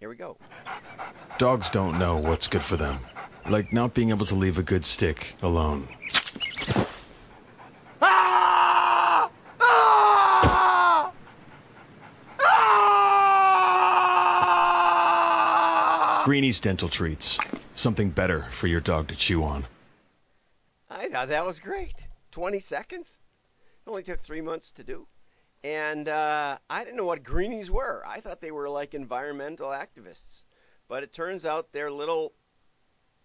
Here we go. Dogs don't know what's good for them, like not being able to leave a good stick alone. Ah! Ah! Ah! Greenie's Dental Treats. Something better for your dog to chew on. I thought that was great. 20 seconds? It only took three months to do. And uh, I didn't know what greenies were. I thought they were like environmental activists. But it turns out they're little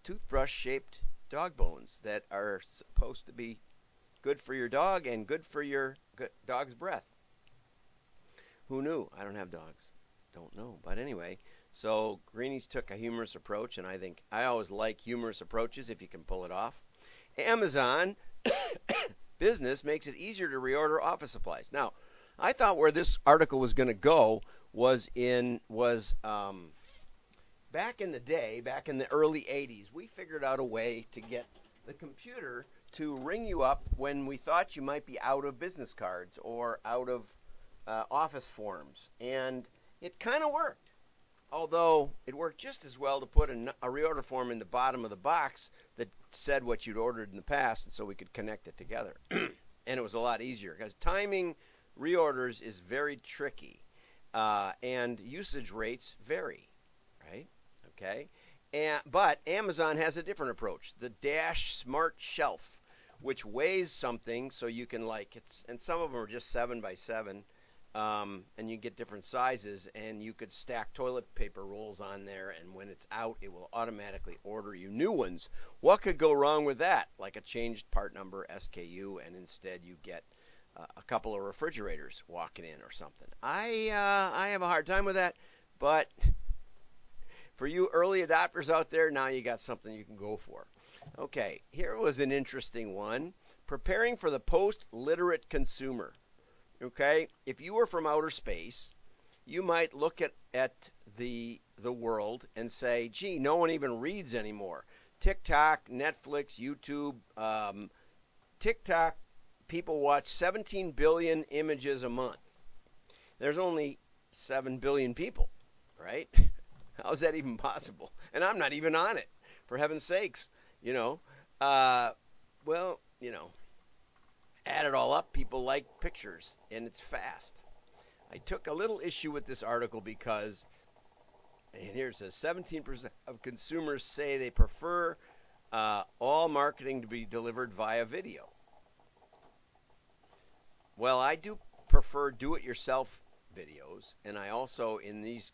toothbrush shaped dog bones that are supposed to be good for your dog and good for your dog's breath. Who knew? I don't have dogs. Don't know. But anyway, so Greenies took a humorous approach, and I think I always like humorous approaches if you can pull it off. Amazon business makes it easier to reorder office supplies. Now, I thought where this article was going to go was in was um, back in the day, back in the early 80s, we figured out a way to get the computer to ring you up when we thought you might be out of business cards or out of uh, office forms, and it kind of worked. Although it worked just as well to put a, a reorder form in the bottom of the box that said what you'd ordered in the past, and so we could connect it together. and it was a lot easier because timing reorders is very tricky, uh, and usage rates vary, right? Okay, and but Amazon has a different approach. The Dash Smart Shelf, which weighs something, so you can like it's, and some of them are just seven by seven. Um, and you get different sizes, and you could stack toilet paper rolls on there, and when it's out, it will automatically order you new ones. What could go wrong with that? Like a changed part number SKU, and instead you get a couple of refrigerators walking in or something. I uh, I have a hard time with that, but for you early adopters out there, now you got something you can go for. Okay, here was an interesting one. Preparing for the post-literate consumer. Okay, if you were from outer space, you might look at, at the the world and say, "Gee, no one even reads anymore." TikTok, Netflix, YouTube, um, TikTok, people watch 17 billion images a month. There's only 7 billion people, right? How's that even possible? And I'm not even on it, for heaven's sakes, you know. Uh, well, you know, add it all up, people like pictures, and it's fast. I took a little issue with this article because, and here it says 17% of consumers say they prefer uh, all marketing to be delivered via video. Well, I do prefer do it yourself videos, and I also, in these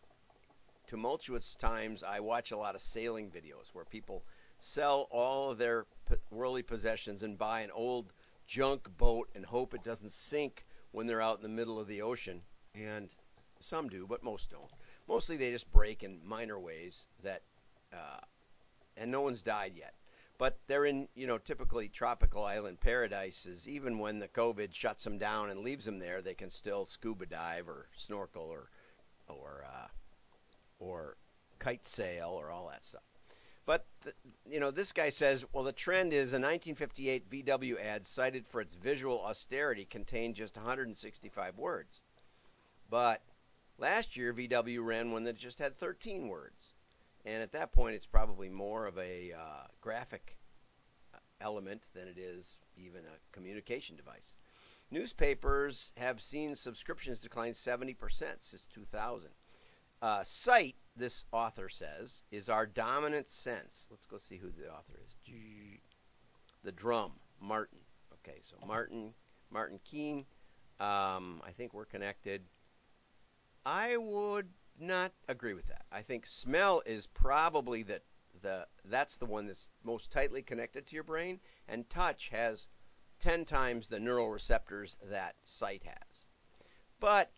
tumultuous times, I watch a lot of sailing videos where people sell all of their worldly possessions and buy an old junk boat and hope it doesn't sink when they're out in the middle of the ocean. And some do, but most don't. Mostly they just break in minor ways that, uh, and no one's died yet. But they're in, you know, typically tropical island paradises. Even when the COVID shuts them down and leaves them there, they can still scuba dive or snorkel or, or, uh, or kite sail or all that stuff. But you know, this guy says, well, the trend is a 1958 VW ad cited for its visual austerity contained just 165 words. But last year VW ran one that just had 13 words, and at that point, it's probably more of a uh, graphic element than it is even a communication device. Newspapers have seen subscriptions decline 70% since 2000. Uh, sight, this author says, is our dominant sense. Let's go see who the author is. The drum, Martin. Okay, so Martin, Martin Keene. Um, I think we're connected. I would not agree with that. I think smell is probably the the that's the one that's most tightly connected to your brain, and touch has ten times the neural receptors that sight has. But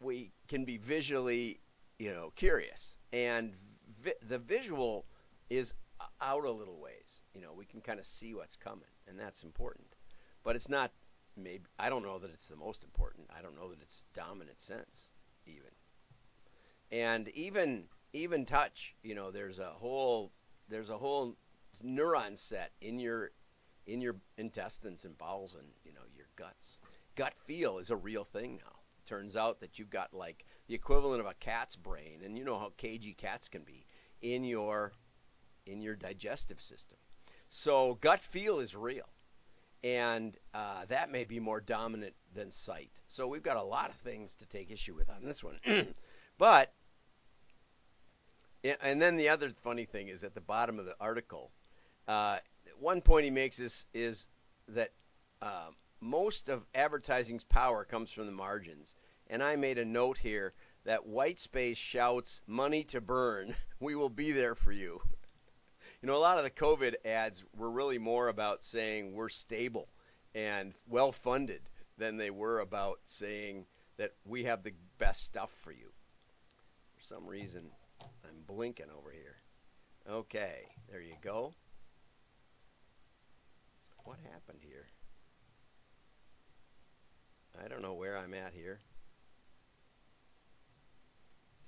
we can be visually you know, curious. And vi- the visual is out a little ways. You know, we can kind of see what's coming, and that's important. But it's not maybe I don't know that it's the most important. I don't know that it's dominant sense even. And even even touch, you know, there's a whole there's a whole neuron set in your in your intestines and bowels and you know your guts. Gut feel is a real thing now. Turns out that you've got like the equivalent of a cat's brain, and you know how cagey cats can be in your in your digestive system. So gut feel is real, and uh, that may be more dominant than sight. So we've got a lot of things to take issue with on this one, but and then the other funny thing is at the bottom of the article, uh, one point he makes is is that uh, most of advertising's power comes from the margins. And I made a note here that white space shouts money to burn. We will be there for you. You know, a lot of the COVID ads were really more about saying we're stable and well funded than they were about saying that we have the best stuff for you. Some reason, I'm blinking over here. Okay, there you go. What happened here? I don't know where I'm at here.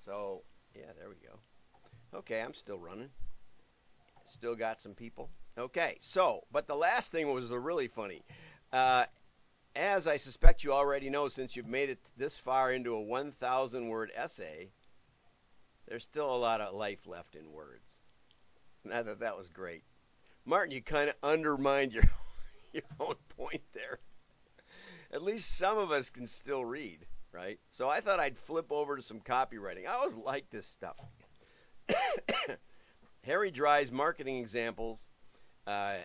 So, yeah, there we go. Okay, I'm still running. Still got some people. Okay, so, but the last thing was really funny. Uh, as I suspect you already know, since you've made it this far into a 1,000 word essay, there's still a lot of life left in words. And I thought that was great. Martin, you kind of undermined your, your own point there at least some of us can still read, right? So I thought I'd flip over to some copywriting. I always like this stuff. Harry Dry's marketing examples. Uh,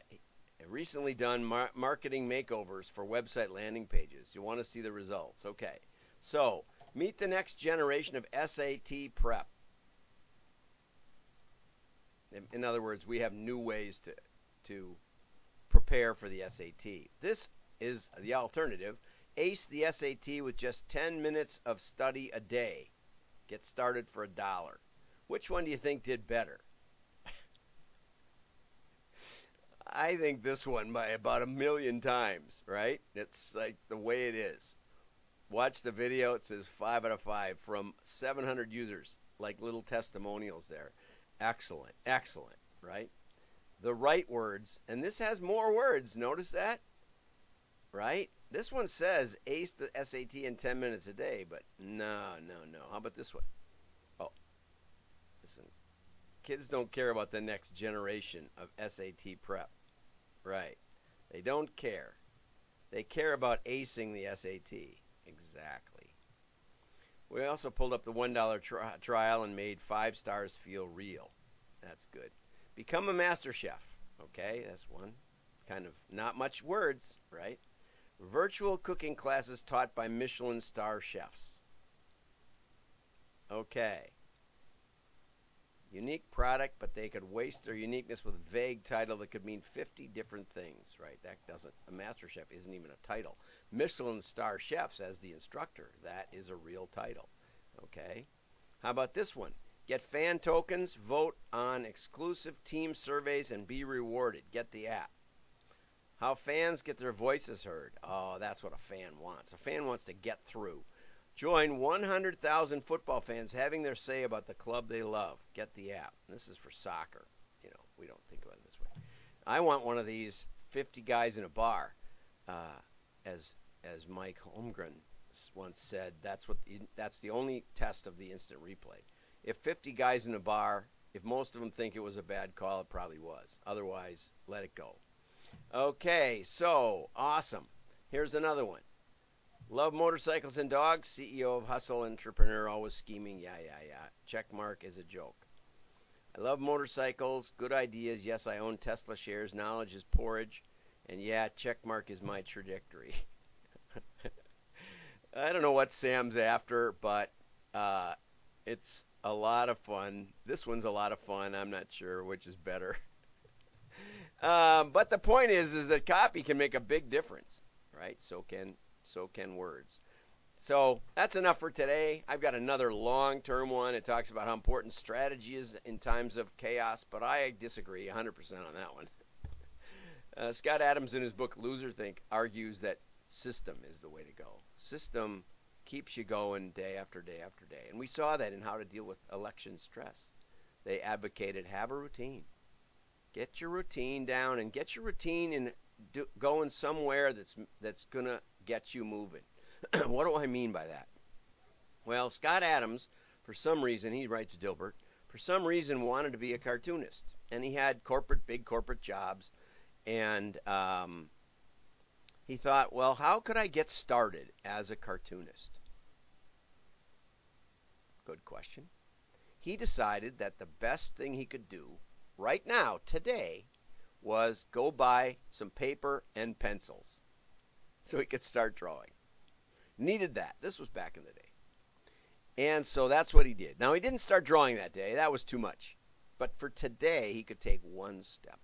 recently done mar- marketing makeovers for website landing pages. You want to see the results. Okay. So, meet the next generation of SAT prep. In, other words, we have new ways to to prepare for the SAT. This is the alternative. Ace the SAT with just 10 minutes of study a day. Get started for a dollar. Which one do you think did better? I think this one by about a million times, right? It's like the way it is. Watch the video. It says 5 out of 5 from 700 users, like little testimonials there. Excellent. Excellent, right? The right words, and this has more words. Notice that? right? This one says ace the SAT in 10 minutes a day, but no, no, no. How about this one? Oh, listen. Kids don't care about the next generation of SAT prep. Right. They don't care. They care about acing the SAT. Exactly. We also pulled up the $1 tri- trial and made five stars feel real. That's good. Become a master chef. Okay, that's one. Kind of not much words, right? Virtual cooking classes taught by Michelin star chefs. Okay. Unique product, but they could waste their uniqueness with a vague title that could mean 50 different things, right? That doesn't, a master chef isn't even a title. Michelin star chefs as the instructor, that is a real title. Okay. How about this one? Get fan tokens, vote on exclusive team surveys, and be rewarded. Get the app. How fans get their voices heard. Oh, that's what a fan wants. A fan wants to get through. Join 100,000 football fans having their say about the club they love. Get the app. This is for soccer. You know, we don't think about it this way. I want one of these 50 guys in a bar. Uh, as as Mike Holmgren once said, that's what that's the only test of the instant replay. If 50 guys in a bar, if most of them think it was a bad call, it probably was. Otherwise, let it go. Okay, so awesome. Here's another one. Love motorcycles and dogs. CEO of Hustle Entrepreneur, always scheming. Yeah, yeah, yeah. Check mark is a joke. I love motorcycles. Good ideas. Yes, I own Tesla shares. Knowledge is porridge. And yeah, check mark is my trajectory. I don't know what Sam's after, but uh, it's a lot of fun. This one's a lot of fun. I'm not sure which is better. Um, but the point is, is that copy can make a big difference, right? So can so can words. So that's enough for today. I've got another long-term one. It talks about how important strategy is in times of chaos, but I disagree 100% on that one. Uh, Scott Adams, in his book Loserthink, argues that system is the way to go. System keeps you going day after day after day, and we saw that in how to deal with election stress. They advocated have a routine. Get your routine down and get your routine in do, going somewhere that's that's gonna get you moving. what do I mean by that? Well, Scott Adams, for some reason, he writes Dilbert, for some reason wanted to be a cartoonist. And he had corporate, big corporate jobs. And um, he thought, well, how could I get started as a cartoonist? Good question. He decided that the best thing he could do right now, today, was go buy some paper and pencils so he could start drawing. Needed that. This was back in the day. And so that's what he did. Now, he didn't start drawing that day, that was too much. But for today, he could take one step.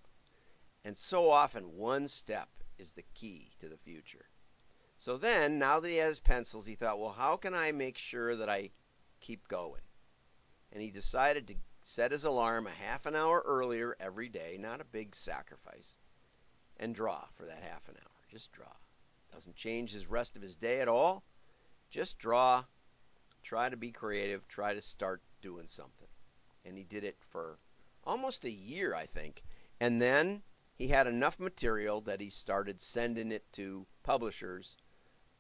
And so often, one step is the key to the future. So then, now that he has pencils, he thought, well, how can I make sure that I keep going? And he decided to set his alarm a half an hour earlier every day, not a big sacrifice, and draw for that half an hour. Just draw. Doesn't change his rest of his day at all. Just draw. Try to be creative. Try to start doing something. And he did it for almost a year, I think. And then he had enough material that he started sending it to publishers,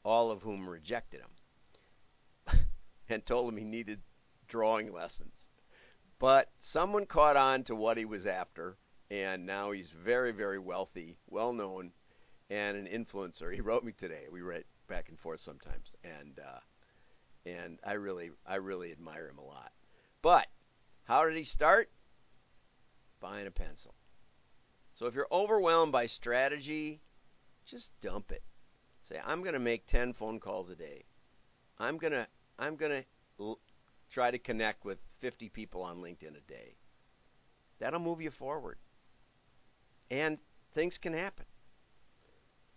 all of whom rejected him and told him he needed drawing lessons. But someone caught on to what he was after, and now he's very, very wealthy, well known, and an influencer. He wrote me today. We write back and forth sometimes, and uh, and I really, I really admire him a lot. But how did he start? Buying a pencil. So if you're overwhelmed by strategy, just dump it. Say, I'm going to make 10 phone calls a day. I'm going to I'm going to l- try to connect with 50 people on LinkedIn a day. That'll move you forward. And things can happen.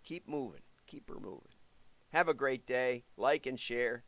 Keep moving. Keep her moving. Have a great day. Like and share.